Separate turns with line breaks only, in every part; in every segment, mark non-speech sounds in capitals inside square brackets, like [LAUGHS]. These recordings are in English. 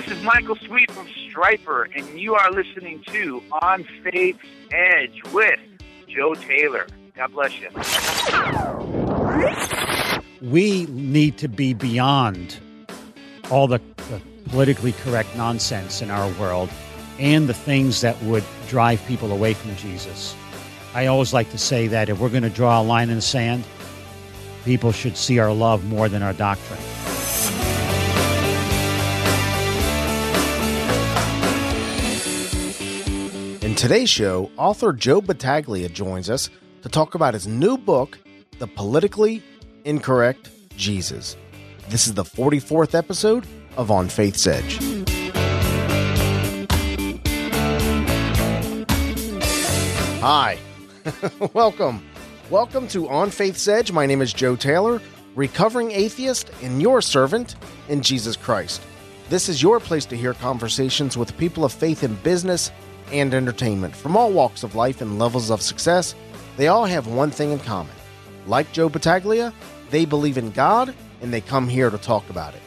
this is Michael Sweet from Stryper, and you are listening to On Faith's Edge with Joe Taylor. God bless you.
We need to be beyond all the, the politically correct nonsense in our world and the things that would drive people away from Jesus. I always like to say that if we're going to draw a line in the sand, people should see our love more than our doctrine.
Today's show, author Joe Battaglia joins us to talk about his new book, The Politically Incorrect Jesus. This is the 44th episode of On Faith's Edge. Hi, [LAUGHS] welcome. Welcome to On Faith's Edge. My name is Joe Taylor, recovering atheist and your servant in Jesus Christ. This is your place to hear conversations with people of faith in business and entertainment from all walks of life and levels of success. They all have one thing in common. Like Joe Battaglia, they believe in God and they come here to talk about it.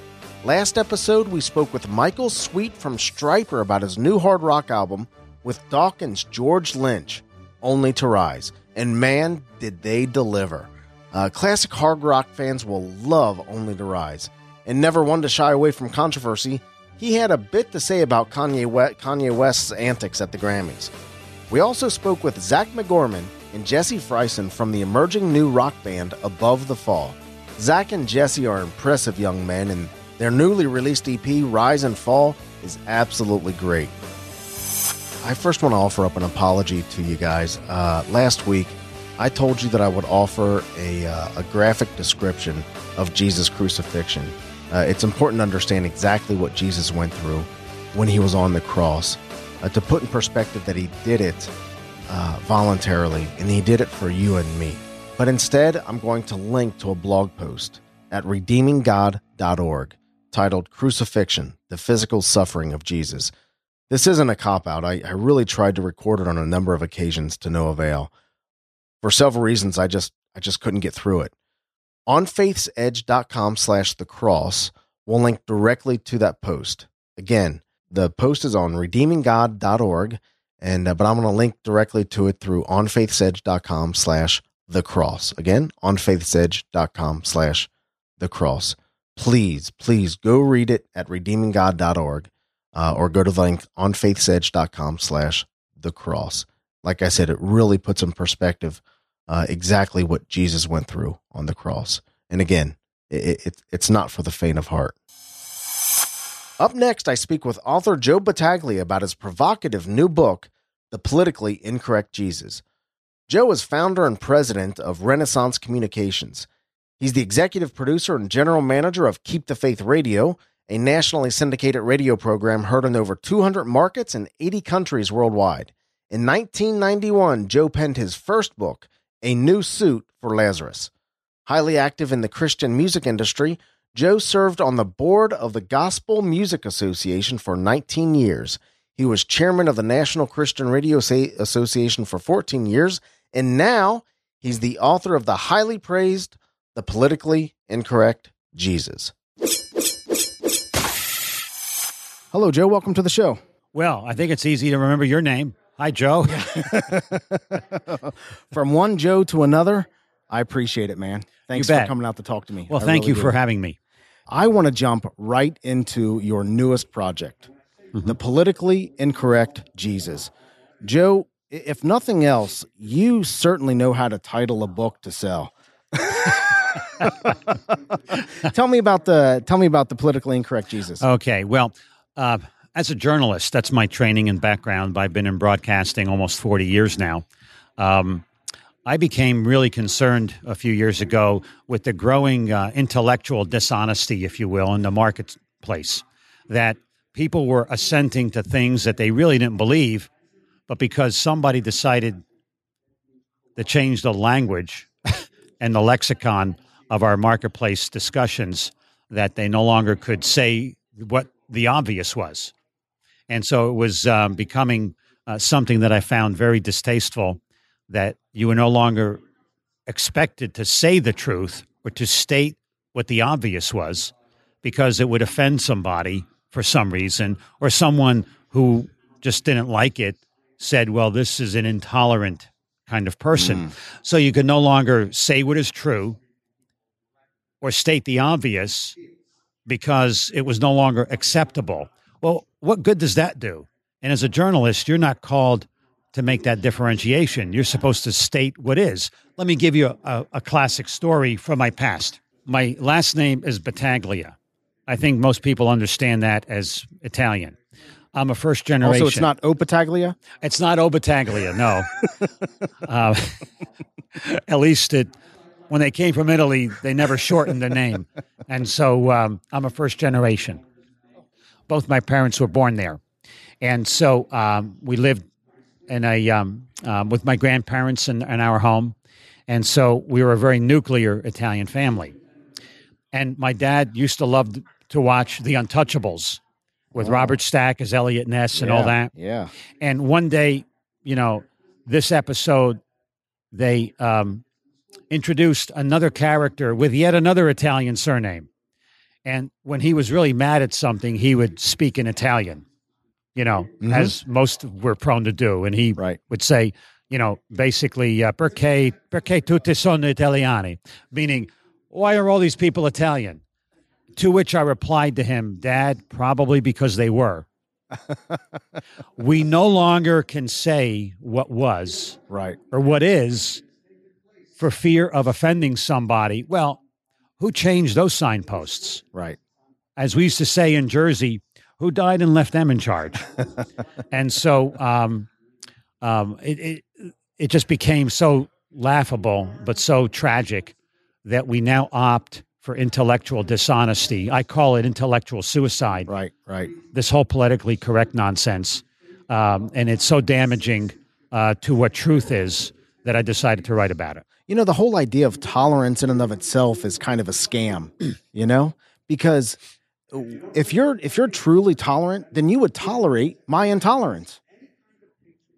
Last episode, we spoke with Michael Sweet from Stryper about his new hard rock album with Dokken's George Lynch, Only to Rise. And man, did they deliver. Uh, classic hard rock fans will love Only to Rise. And never one to shy away from controversy, he had a bit to say about Kanye, Kanye West's antics at the Grammys. We also spoke with Zach McGorman and Jesse Freisen from the emerging new rock band Above the Fall. Zach and Jesse are impressive young men, and their newly released EP, Rise and Fall, is absolutely great. I first want to offer up an apology to you guys. Uh, last week, I told you that I would offer a, uh, a graphic description of Jesus' crucifixion. Uh, it's important to understand exactly what Jesus went through when he was on the cross. Uh, to put in perspective that he did it uh, voluntarily and he did it for you and me. But instead, I'm going to link to a blog post at redeeminggod.org titled Crucifixion The Physical Suffering of Jesus. This isn't a cop out. I, I really tried to record it on a number of occasions to no avail. For several reasons, I just I just couldn't get through it. On faithsedge.com slash the cross, we'll link directly to that post. Again, the post is on redeeminggod.org, and uh, but I'm going to link directly to it through onfaithsedge.com slash the cross. Again, onfaithsedge.com slash the cross. Please, please go read it at redeeminggod.org uh, or go to the link onfaithsedge.com slash the cross. Like I said, it really puts in perspective uh, exactly what Jesus went through on the cross. And again, it, it, it's not for the faint of heart. Up next, I speak with author Joe Battaglia about his provocative new book, The Politically Incorrect Jesus. Joe is founder and president of Renaissance Communications. He's the executive producer and general manager of Keep the Faith Radio a nationally syndicated radio program heard in over 200 markets and 80 countries worldwide. In 1991, Joe penned his first book, A New Suit for Lazarus. Highly active in the Christian music industry, Joe served on the board of the Gospel Music Association for 19 years. He was chairman of the National Christian Radio Association for 14 years, and now he's the author of the highly praised The Politically Incorrect Jesus. Hello, Joe. Welcome to the show.
Well, I think it's easy to remember your name. Hi, Joe. [LAUGHS]
From one Joe to another, I appreciate it, man. Thanks for coming out to talk to me.
Well, I thank really you do. for having me.
I want to jump right into your newest project, mm-hmm. The Politically Incorrect Jesus. Joe, if nothing else, you certainly know how to title a book to sell. [LAUGHS] [LAUGHS] tell me about the tell me about the politically incorrect Jesus.
Okay, well, uh, as a journalist, that's my training and background. I've been in broadcasting almost 40 years now. Um, I became really concerned a few years ago with the growing uh, intellectual dishonesty, if you will, in the marketplace. That people were assenting to things that they really didn't believe, but because somebody decided to change the language [LAUGHS] and the lexicon of our marketplace discussions, that they no longer could say what the obvious was. And so it was um, becoming uh, something that I found very distasteful that you were no longer expected to say the truth or to state what the obvious was because it would offend somebody for some reason, or someone who just didn't like it said, well, this is an intolerant kind of person.
Mm.
So you could no longer say what is true or state the obvious because it was no longer acceptable. Well, what good does that do? And as a journalist, you're not called to make that differentiation. You're supposed to state what is. Let me give you a, a, classic story from my past. My last name is Battaglia. I think most people understand that as Italian. I'm a first generation.
Also, it's not Opataglia.
It's not Obataglia, no. [LAUGHS] uh, [LAUGHS] at least it, when they came from Italy, they never shortened the name, and so um, I'm a first generation. Both my parents were born there, and so um, we lived in a um, um with my grandparents in, in our home, and so we were a very nuclear Italian family. And my dad used to love to watch The Untouchables with
Oh.
Robert Stack as Eliot Ness and all that.
Yeah.
And one day, you know, this episode, they um, introduced another character with yet another Italian surname. And when he was really mad at something, he would speak in Italian, you know,
Mhm.
as most were prone to do. And he
Right.
would say, you know, basically, uh, perché, perché tutti sono italiani, meaning, why are all these people Italian? To which I replied to him, Dad, probably because they were. [LAUGHS] we no longer can say what was
Right.
or what is for fear of offending somebody. Well, who changed those signposts?
Right.
As we used to say in Jersey, who died and left them in charge? [LAUGHS] and so um, um, it, it, it just became so laughable, but so tragic that we now opt for intellectual dishonesty. I call it intellectual suicide
Right. Right.
this whole politically correct nonsense. Um, and it's so damaging uh, to what truth is that I decided to write about it.
You know, the whole idea of tolerance in and of itself is kind of a scam, [CLEARS THROAT] you know? Because if you're if you're truly tolerant, then you would tolerate my intolerance.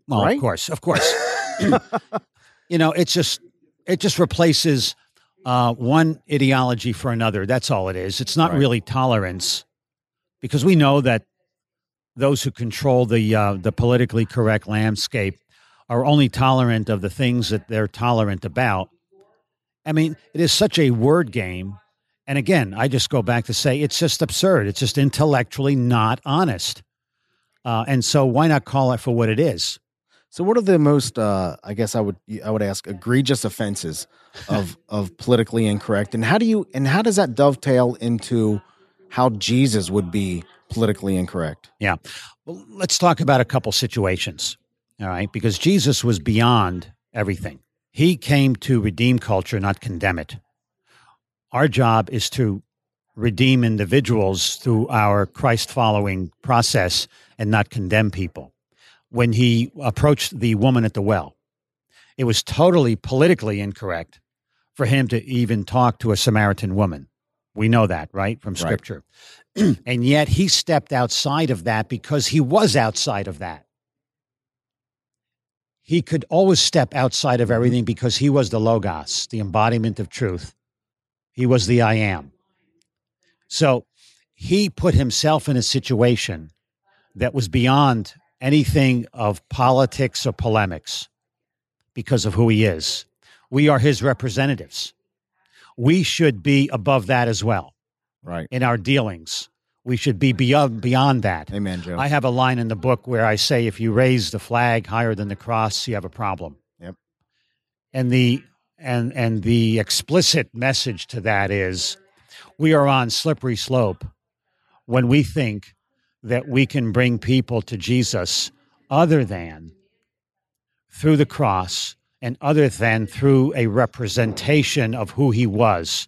Well,
Right?
of course, of course. [CLEARS THROAT] you know, it's just it just replaces uh, one ideology for another. That's all it is. It's not
Right.
really tolerance, because we know that those who control the uh, the politically correct landscape are only tolerant of the things that they're tolerant about. I mean, it is such a word game. And again, I just go back to say it's just absurd. It's just intellectually not honest. Uh, and so, why not call it for what it is?
So what are the most uh I guess I would I would ask egregious offenses of [LAUGHS] of politically incorrect and how do you and how does that dovetail into how Jesus would be politically incorrect?
Yeah. Well, let's talk about a couple situations. All right. Because Jesus was beyond everything. He came to redeem culture, not condemn it. Our job is to redeem individuals through our Christ following process and not condemn people. When he approached the woman at the well, it was totally politically incorrect for him to even talk to a Samaritan woman. We know that, right, from
Right.
scripture. [CLEARS THROAT] and yet he stepped outside of that because he was outside of that. He could always step outside of mm-hmm. everything because he was the Logos, the embodiment of truth. He was the I am. So he put himself in a situation that was beyond anything of politics or polemics because of who he is. We are his representatives. We should be above that as well
Right.
in our dealings. We should be beyond beyond that.
Amen, Joe.
I have a line in the book where I say if you raise the flag higher than the cross, you have a problem.
Yep.
And the and and the explicit message to that is we are on slippery slope when we think that we can bring people to Jesus other than through the cross and other than through a representation of who he was,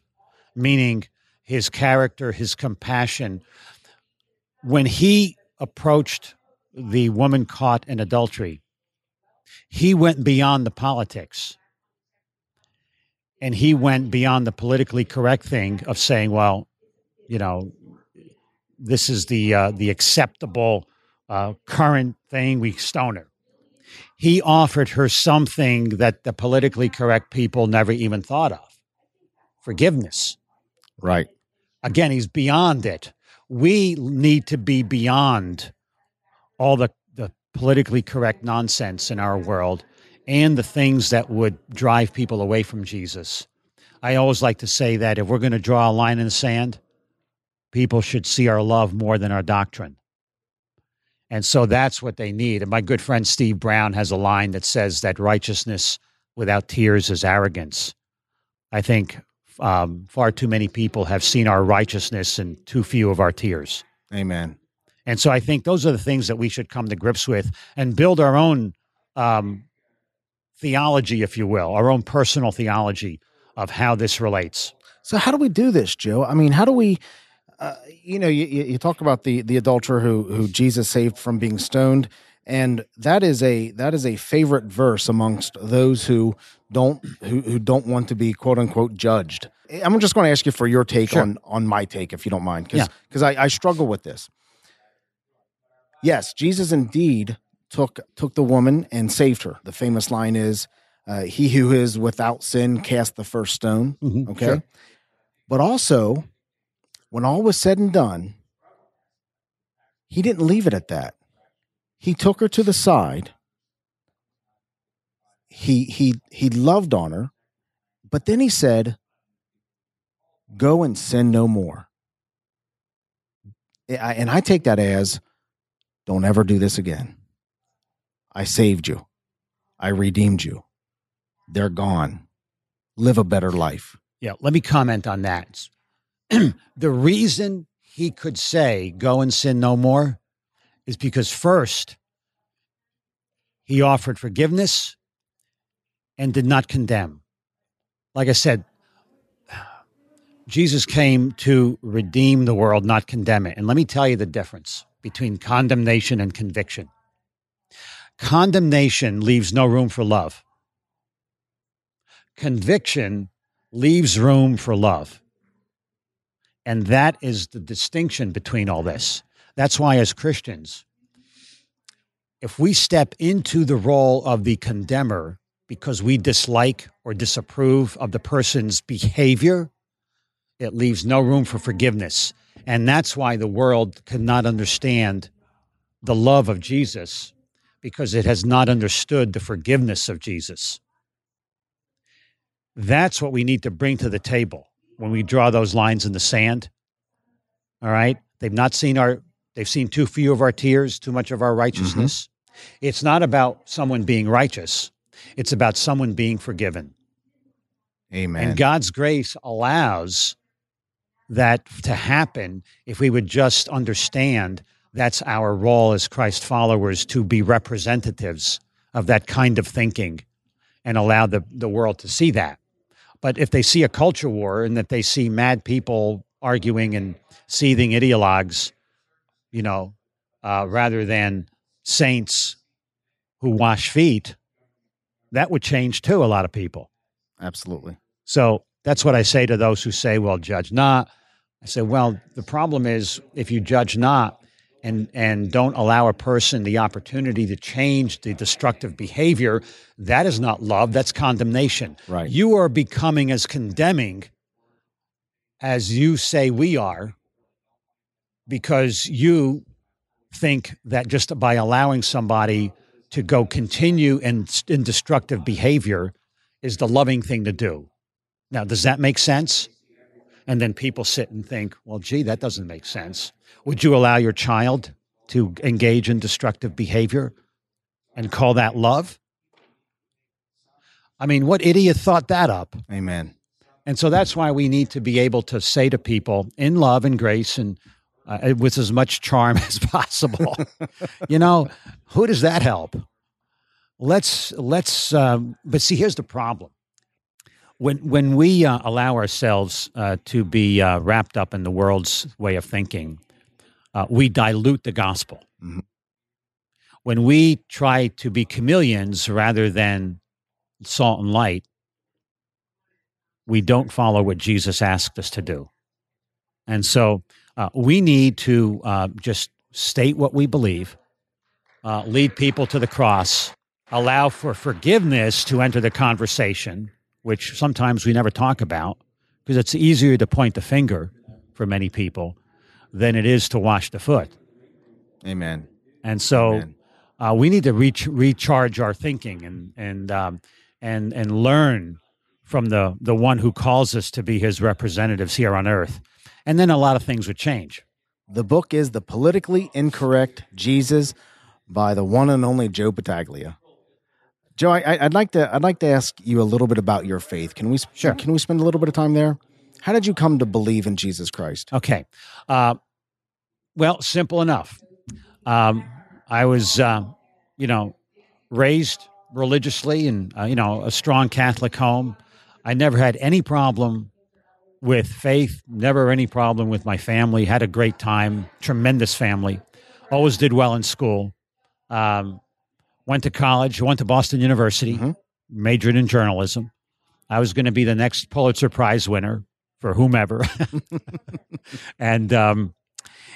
meaning his character, his compassion. When he approached the woman caught in adultery, he went beyond the politics. And he went beyond the politically correct thing of saying, well, you know, this is the uh, the acceptable uh, current thing. We stone her. He offered her something that the politically correct people never even thought of: forgiveness
right.
Again he's beyond it we need to be beyond all the, the politically correct nonsense in our world and the things that would drive people away from Jesus. I always like to say that if we're going to draw a line in the sand, people should see our love more than our doctrine. And so that's what they need. And my good friend Steve Brown has a line that says that righteousness without tears is arrogance. I think um, far too many people have seen our righteousness and too few of our tears.
Amen.
And so I think those are the things that we should come to grips with and build our own um, theology, if you will, our own personal theology of how this relates.
So, how do we do this, Joe? I mean, how do we? Uh, you know, you, you talk about the the adulterer who who Jesus saved from being stoned, and that is a that is a favorite verse amongst those who don't who, who don't want to be quote unquote judged. I'm just going to ask you for your take sure. on on my take, if you don't mind, because because yeah. I, I struggle with this. Yes, Jesus indeed took took the woman and saved her. The famous line is, uh, "He who is without sin cast the first stone." Mm-hmm, okay, sure. but also, when all was said and done, he didn't leave it at that. He took her to the side. He he he loved on her, but then he said, "Go and sin no more." And I take that as don't ever do this again. I saved you. I redeemed you. They're gone. Live a better life.
Yeah, let me comment on that. [CLEARS THROAT] the reason he could say, Go and sin no more, is because first, he offered forgiveness and did not condemn. Like I said, Jesus came to redeem the world, not condemn it. And let me tell you the difference between condemnation and conviction. Condemnation leaves no room for love. Conviction leaves room for love. And that is the distinction between all this. That's why, as Christians, if we step into the role of the condemner because we dislike or disapprove of the person's behavior, it leaves no room for forgiveness. And that's why the world cannot understand the love of Jesus because it has not understood the forgiveness of Jesus. That's what we need to bring to the table when we draw those lines in the sand. All right? They've not seen our they've seen too few of our tears, too much of our righteousness. Mm-hmm. It's not about someone being righteous. It's about someone being forgiven.
Amen.
And God's grace allows that to happen if we would just understand that's our role as Christ followers to be representatives of that kind of thinking and allow the, the world to see that. But if they see a culture war and that they see mad people arguing and seething ideologues, you know, uh, rather than saints who wash feet, that would change too, a lot of people.
Absolutely.
So that's what I say to those who say, well, judge not. I say, well, the problem is if you judge not and, and don't allow a person the opportunity to change the destructive behavior, that is not love, that's condemnation.
Right.
You are becoming as condemning as you say we are because you think that just by allowing somebody to go continue in, in destructive behavior is the loving thing to do. Now, does that make sense? And then people sit and think, well, gee, that doesn't make sense. Would you allow your child to engage in destructive behavior and call that love? I mean, what idiot thought that up?
Amen.
And so that's why we need to be able to say to people in love and grace and uh, with as much charm [LAUGHS] as possible, you know, who does that help? Let's let's. Um, but see, here's the problem when when we uh, allow ourselves uh, to be uh, wrapped up in the world's way of thinking, uh, we dilute the gospel. Mm-hmm. When we try to be chameleons rather than salt and light, we don't follow what Jesus asked us to do. And so uh, we need to uh, just state what we believe, lead people to the cross, allow for forgiveness to enter the conversation which sometimes we never talk about because it's easier to point the finger for many people than it is to wash the foot.
Amen.
And so
Amen.
uh, we need to reach, recharge our thinking and and um, and and learn from the the one who calls us to be his representatives here on earth. And then a lot of things would change.
The book is The Politically Incorrect Jesus by the one and only Joe Battaglia. Joe, I, I'd like to I'd like to ask you a little bit about your faith. Can we
Sure.
Can we spend a little bit of time there? How did you come to believe in Jesus Christ?
Okay. Uh, well, simple enough. Um, I was, uh, you know, raised religiously in, uh, you know, a strong Catholic home. I never had any problem with faith, never any problem with my family. Had a great time, tremendous family. Always did well in school. Um, went to college, went to Boston University,
Mhm.
majored in journalism. I was going to be the next Pulitzer Prize winner for whomever. [LAUGHS] and um,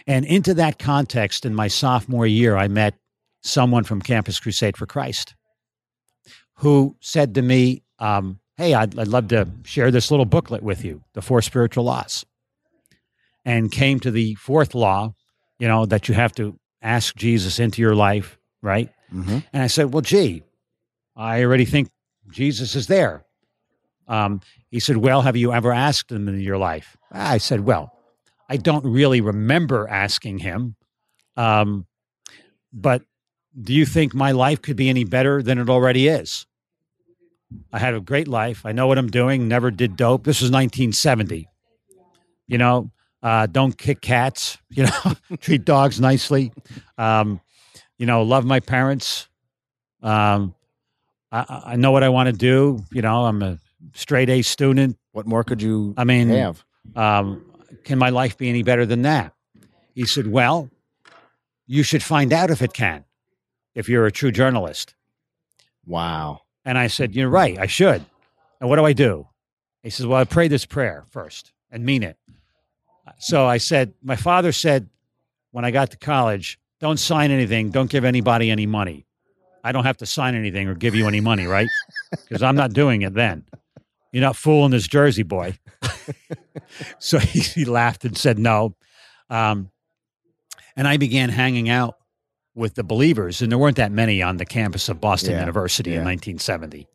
and into that context, in my sophomore year, I met someone from Campus Crusade for Christ who said to me, um, "Hey, I'd, I'd love to share this little booklet with you, the Four Spiritual Laws," and came to the fourth law, you know, that you have to ask Jesus into your life, right?
Mm-hmm.
And I said, Well, gee, I already think Jesus is there. Um, he said, Well, have you ever asked him in your life? I said, Well, I don't really remember asking him. Um, but do you think my life could be any better than it already is? I had a great life. I know what I'm doing. Never did dope. This was 1970. You know, uh, don't kick cats. [LAUGHS] You know, treat dogs nicely. Um, you know, love my parents. Um, I, I know what I want to do. You know, I'm a straight A student.
What more could you
I mean,
have?
um, can my life be any better than that? He said, Well, you should find out if it can, if you're a true journalist.
Wow.
And I said, You're right, I should. And what do I do? He says, Well, I pray this prayer first and mean it. So I said, My father said when I got to college, don't sign anything, don't give anybody any money. I don't have to sign anything or give you any money, right? Because I'm not doing it then. You're not fooling this Jersey boy. [LAUGHS] so he, he laughed and said no. Um, and I began hanging out with the believers, and there weren't that many on the campus of Boston
Yeah,
University in 1970.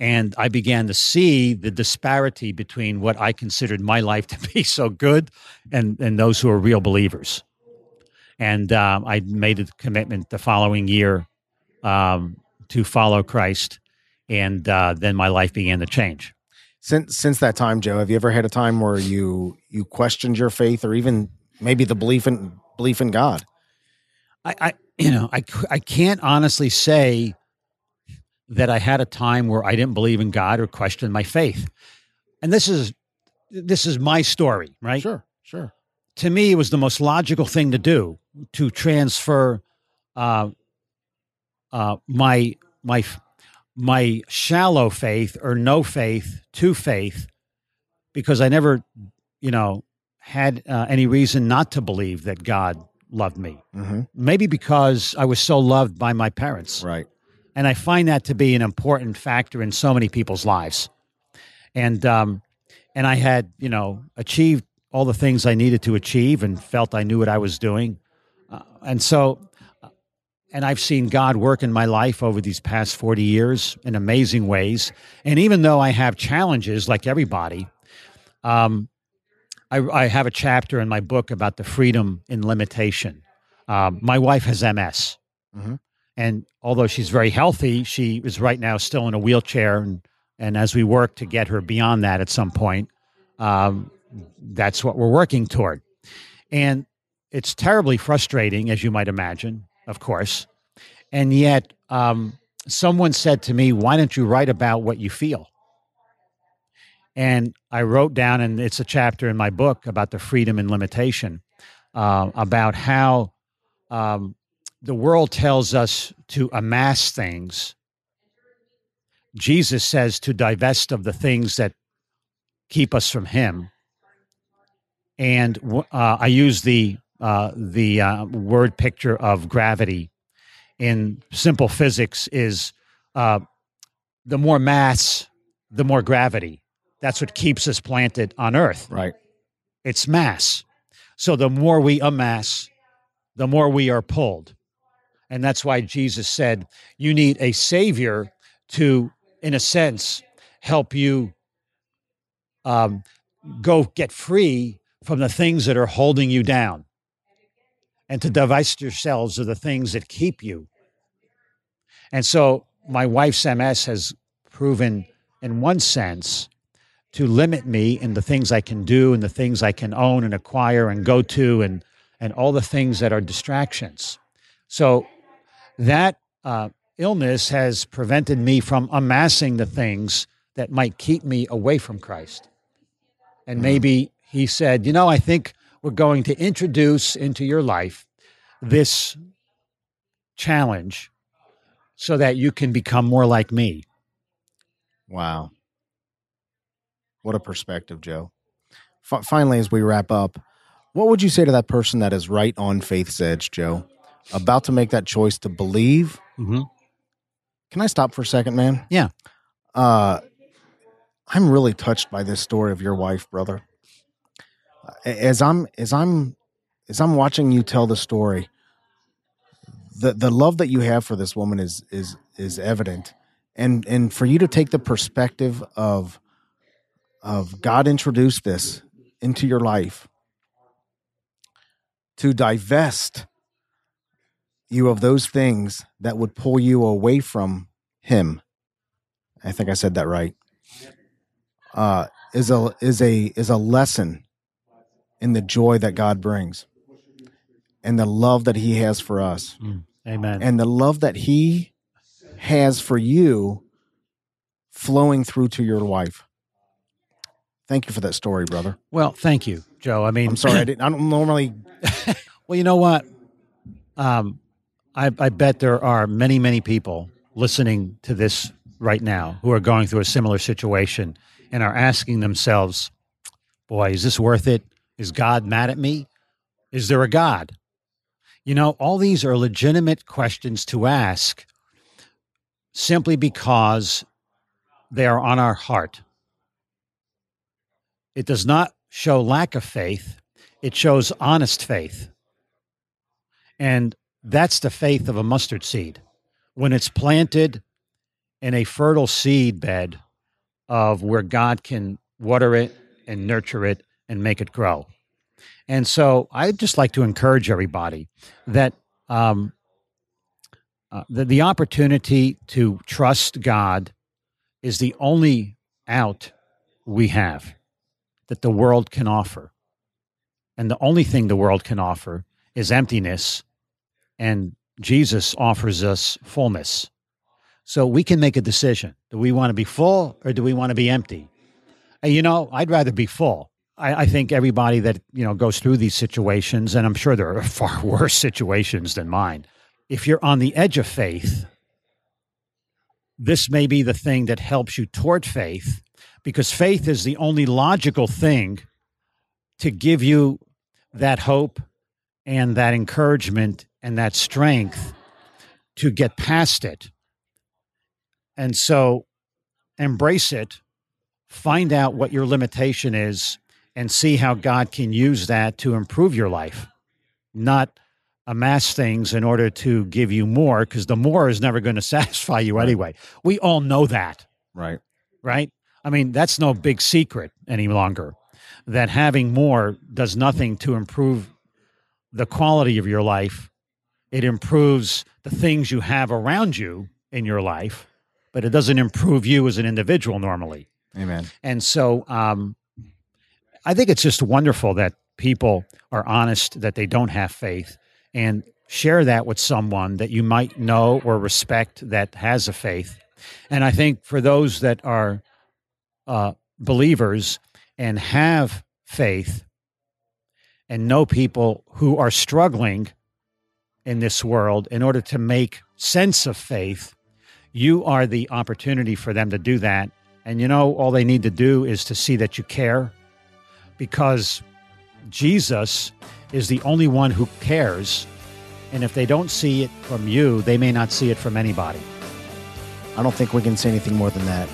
And I began to see the disparity between what I considered my life to [LAUGHS] be so good and, and those who are real believers. And um, I made a commitment the following year um, to follow Christ. And uh, then my life began to change.
Since since that time, Joe, have you ever had a time where you you questioned your faith or even maybe the belief in belief in God?
I, I you know, I, I can't honestly say that I had a time where I didn't believe in God or questioned my faith. And this is this is my story, right?
Sure, sure.
To me, it was the most logical thing to do to transfer uh, uh, my my my shallow faith or no faith to faith, because I never, you know, had uh, any reason not to believe that God loved me
hmm
maybe because I was so loved by my parents.
Right.
And I find that to be an important factor in so many people's lives. And um, and I had, you know, achieved all the things I needed to achieve and felt I knew what I was doing. Uh, and so uh, and I've seen God work in my life over these past 40 years in amazing ways. And even though I have challenges like everybody, um, I, I have a chapter in my book about the freedom in limitation. Um, my wife has MS.
Mhm.
And although she's very healthy, she is right now still in a wheelchair. And, and as we work to get her beyond that at some point, um, that's what we're working toward. And it's terribly frustrating, as you might imagine, of course. And yet, um, someone said to me, Why don't you write about what you feel? And I wrote down, and it's a chapter in my book about the freedom and limitation, uh, about how um, the world tells us to amass things. Jesus says to divest of the things that keep us from Him. And uh, I use the uh, the uh, word picture of gravity in simple physics is uh, the more mass, the more gravity. That's what keeps us planted on Earth.
Right.
It's mass. So the more we amass, the more we are pulled. And that's why Jesus said, you need a savior to, in a sense, help you um, go get free from the things that are holding you down and to divest yourselves of the things that keep you. And so my wife's MS has proven, in one sense, to limit me in the things I can do and the things I can own and acquire and go to and, and all the things that are distractions. So that uh, illness has prevented me from amassing the things that might keep me away from Christ. And maybe he said, You know, I think we're going to introduce into your life this challenge so that you can become more like me.
Wow. What a perspective, Joe. F- finally, as we wrap up, what would you say to that person that is right on faith's edge, Joe, about to make that choice to believe?
Mm-hmm.
Can I stop for a second, man?
Yeah.
Uh, I'm really touched by this story of your wife, brother. As I'm as I'm as I'm watching you tell the story, the the love that you have for this woman is is is evident, and and for you to take the perspective of of God introduced this into your life to divest you of those things that would pull you away from Him. I think I said that right. Uh, is a is a is a lesson in the joy that God brings and the love that He has for us.
Mm, amen.
And the love that He has for you flowing through to your wife. Thank you for that story, brother.
Well, thank you, Joe. I mean,
I'm sorry, I [CLEARS THROAT] didn't. I don't normally.
well, you know what? Um, I, I bet there are many, many people listening to this right now who are going through a similar situation and are asking themselves, "Boy, is this worth it? Is God mad at me? Is there a God?" You know, all these are legitimate questions to ask simply because they are on our heart. It does not show lack of faith, it shows honest faith. And that's the faith of a mustard seed. When it's planted in a fertile seed bed of where God can water it and nurture it and make it grow. And so I'd just like to encourage everybody that um, uh, the, the opportunity to trust God is the only out we have that the world can offer. And the only thing the world can offer is emptiness, and Jesus offers us fullness. So we can make a decision. Do we want to be full or do we want to be empty? And, you know, I'd rather be full. I, I think everybody that, you know, goes through these situations, and I'm sure there are [LAUGHS] far worse situations than mine. If you're on the edge of faith, this may be the thing that helps you toward faith because faith is the only logical thing to give you that hope and that encouragement and that strength to get past it. And so embrace it, find out what your limitation is, and see how God can use that to improve your life, not amass things in order to give you more, because the more is never going [LAUGHS] to satisfy you anyway. We all know that.
Right.
Right. I mean, that's no big secret any longer that having more does nothing to improve the quality of your life. It improves the things you have around you in your life, but it doesn't improve you as an individual normally.
Amen.
And so um, I think it's just wonderful that people are honest that they don't have faith and share that with someone that you might know or respect that has a faith. And I think for those that are uh, believers and have faith and know people who are struggling in this world in order to make sense of faith, you are the opportunity for them to do that. And you know, all they need to do is to see that you care because Jesus is the only one who cares. And if they don't see it from you, they may not see it from anybody.
I don't think we can say anything more than that.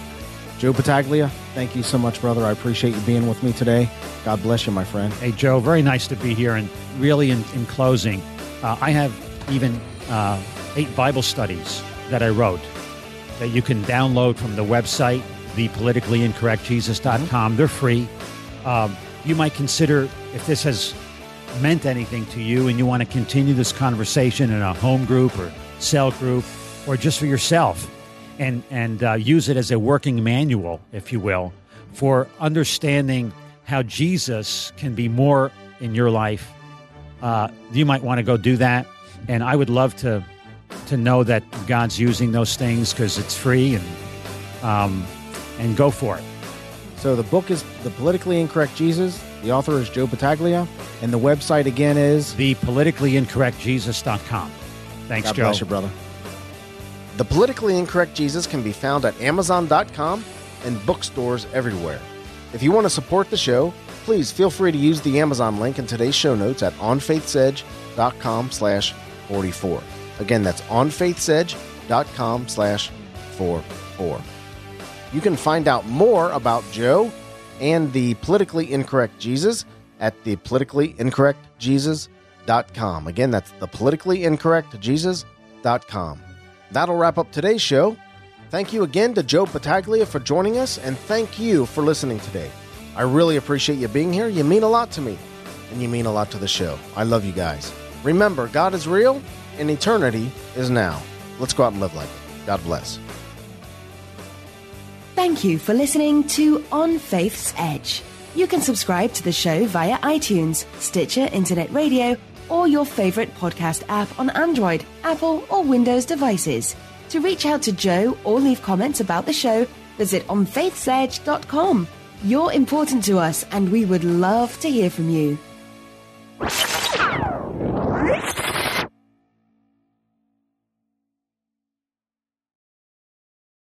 Joe Battaglia, thank you so much, brother. I appreciate you being with me today. God bless you, my friend.
Hey, Joe, very nice to be here. And really, in, in closing, uh, I have even uh, eight Bible studies that I wrote that you can download from the website, thepoliticallyincorrectjesus.com. Mm-hmm. They're free. Um, you might consider if this has meant anything to you and you want to continue this conversation in a home group or cell group or just for yourself and, and uh, use it as a working manual, if you will, for understanding how Jesus can be more in your life, uh, you might want to go do that. And I would love to to know that God's using those things because it's free and um, and go for it.
So the book is The Politically Incorrect Jesus. The author is Joe Battaglia. And the website again is
thepoliticallyincorrectjesus.com. Thanks,
God
Joe.
bless you, brother. The Politically Incorrect Jesus can be found at Amazon.com and bookstores everywhere. If you want to support the show, please feel free to use the Amazon link in today's show notes at onfaithsedge.com slash 44. Again, that's onfaithsedge.com slash 44. You can find out more about Joe and the politically incorrect Jesus at the politically incorrect Jesus.com. Again, that's the politically incorrect Jesus.com. That'll wrap up today's show. Thank you again to Joe Battaglia for joining us, and thank you for listening today. I really appreciate you being here. You mean a lot to me, and you mean a lot to the show. I love you guys. Remember, God is real, and eternity is now. Let's go out and live like it. God bless.
Thank you for listening to On Faith's Edge. You can subscribe to the show via iTunes, Stitcher Internet Radio, or your favorite podcast app on Android, Apple, or Windows devices. To reach out to Joe or leave comments about the show, visit onfaithsedge.com. You're important to us, and we would love to hear from you.